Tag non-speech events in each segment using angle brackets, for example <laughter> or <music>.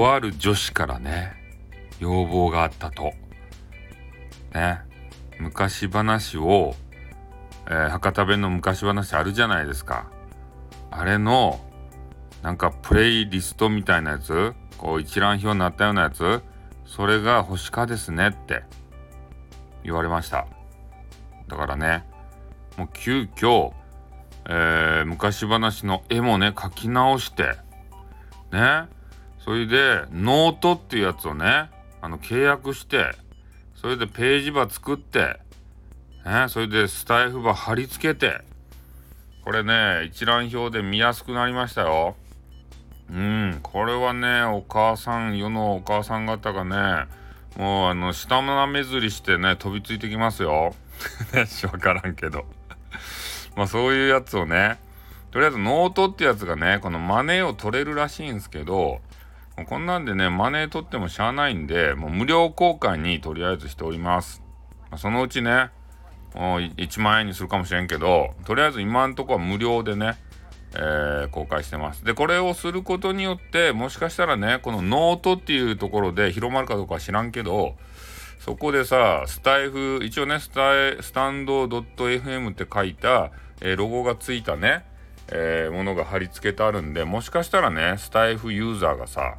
とある女子からね要望があったと。ね。昔話を、えー、博多弁の昔話あるじゃないですか。あれのなんかプレイリストみたいなやつこう一覧表になったようなやつそれが欲しかですねって言われました。だからねもう急遽、えー、昔話の絵もね描き直してね。それでノートっていうやつをねあの契約してそれでページ場作ってねそれでスタイフ場貼り付けてこれね一覧表で見やすくなりましたようんこれはねお母さん世のお母さん方がねもうあの下なめずりしてね飛びついてきますよ。<laughs> わからんけど <laughs> まあそういうやつをねとりあえずノートってやつがねこのマネーを取れるらしいんですけどこんなんでねマネー取ってもしゃあないんでもう無料公開にとりあえずしております。そのうちねもう1万円にするかもしれんけどとりあえず今んとこは無料でねえー、公開してます。で、これをすることによって、もしかしたらね、このノートっていうところで広まるかどうかは知らんけど、そこでさ、スタエフ、一応ね、スタエ stand.fm って書いた、えー、ロゴがついたね、えー、ものが貼り付けてあるんで、もしかしたらね、スタイフユーザーがさ、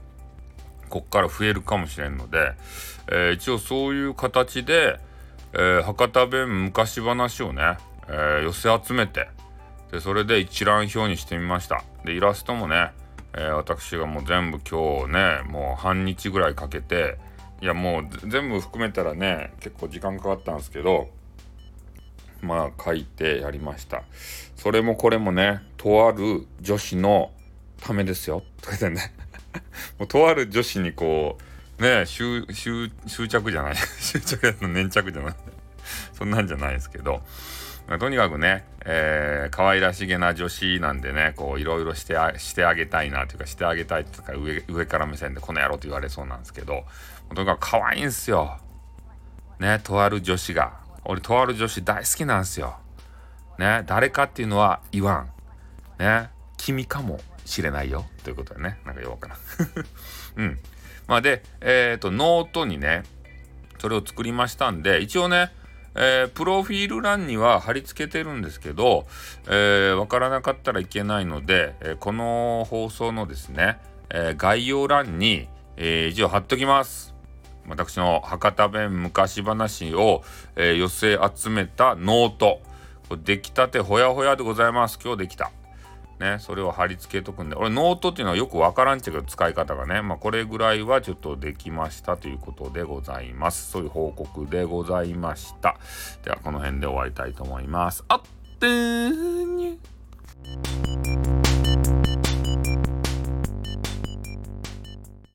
こっから増えるかもしれんので、えー、一応そういう形で、えー、博多弁昔話をね、え寄せ集めて、でそれで一覧表にしてみました。でイラストもね、え、私がもう全部今日ねもう半日ぐらいかけていやもう全部含めたらね結構時間かかったんですけどまあ書いてやりました。それもこれもねとある女子のためですよ。とか言ってね。<laughs> もうとある女子にこうね執着じゃない。<laughs> 執着やの粘着じゃない。<laughs> そんなんじゃないですけど。まあ、とにかくね、えー、可愛らしげな女子なんでね、こう、いろいろしてあしてあげたいなというか、してあげたいっていうか、上、上から目線でこの野郎と言われそうなんですけど、とにかく可愛いんですよ。ね、とある女子が。俺、とある女子大好きなんすよ。ね、誰かっていうのは言わん。ね、君かもしれないよ。ということでね、なんかよくわからん。<laughs> うん。まあで、えっ、ー、と、ノートにね、それを作りましたんで、一応ね、えー、プロフィール欄には貼り付けてるんですけど、えー、わからなかったらいけないので、えー、この放送のですね、え概要欄に、え一応貼っときます。私の博多弁昔話を、え寄せ集めた note。出来たてほやほやでございます。今日できた。ね、それを貼り付けとくんで、俺ノートっていうのはよくわからんっちゃけど使い方がね、まあこれぐらいはちょっとできましたということでございます。そういう報告でございました。ではこの辺で終わりたいと思います。あってー